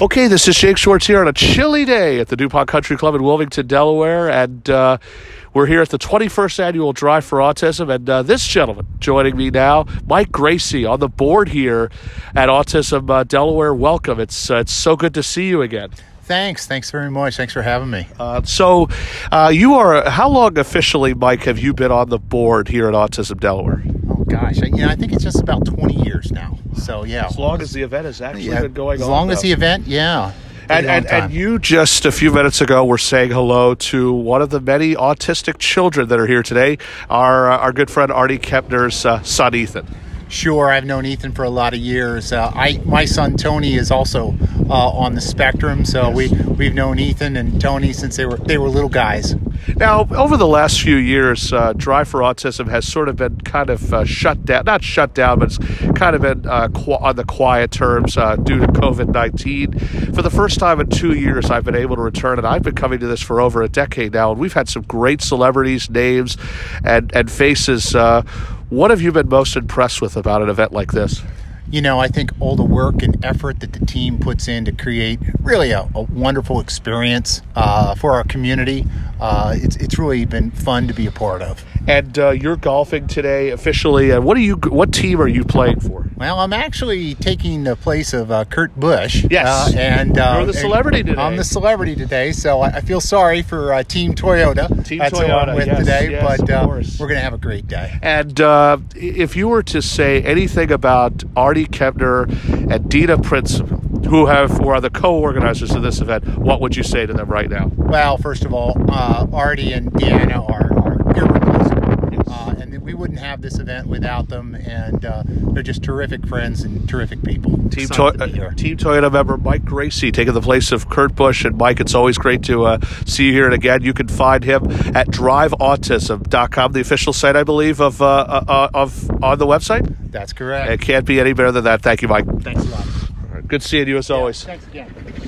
Okay, this is Jake Schwartz here on a chilly day at the DuPont Country Club in Wilmington, Delaware, and uh, we're here at the 21st annual Drive for Autism. And uh, this gentleman joining me now, Mike Gracie, on the board here at Autism uh, Delaware. Welcome. It's uh, it's so good to see you again. Thanks. Thanks very much. Thanks for having me. Uh, so, uh, you are how long officially, Mike, have you been on the board here at Autism Delaware? Oh gosh, I, you know, I think it's just about 20 years now. So yeah, As long as the event has actually yeah, been going as on. As long as though. the event, yeah. And, and, and you just a few minutes ago were saying hello to one of the many autistic children that are here today, our uh, our good friend Artie Kempner's uh, son Ethan. Sure, I've known Ethan for a lot of years. Uh, I my son Tony is also uh, on the spectrum, so we we've known Ethan and Tony since they were they were little guys. Now, over the last few years, uh, Drive for Autism has sort of been kind of uh, shut down, not shut down, but it's kind of been uh, qu- on the quiet terms uh, due to COVID 19. For the first time in two years, I've been able to return, and I've been coming to this for over a decade now, and we've had some great celebrities, names, and, and faces. What have you been most impressed with about an event like this? You know, I think all the work and effort that the team puts in to create really a, a wonderful experience uh, for our community. Uh, it's it's really been fun to be a part of. And uh, you're golfing today officially. And what are you? What team are you playing for? Well, I'm actually taking the place of uh, Kurt Busch. Yes. uh, and uh, You're the celebrity today. I'm the celebrity today, so I, I feel sorry for uh, Team Toyota. Team That's who Toyota, I'm with yes, today, yes, but uh, we're gonna have a great day. And uh, if you were to say anything about Artie Kempner and Dina Prince, who have who are the co-organizers of this event, what would you say to them right now? Well, first of all, uh, Artie and Deanna are, are irreplaceable, uh, and we wouldn't have this event without them. And uh, they're just terrific friends and terrific people. Team, Excited to uh, Team Toyota member Mike Gracie taking the place of Kurt Busch. And Mike, it's always great to uh, see you here. And again, you can find him at driveautism.com, the official site, I believe, of, uh, uh, of on the website. That's correct. It can't be any better than that. Thank you, Mike. Thanks a lot. Good seeing you as always. Thanks again.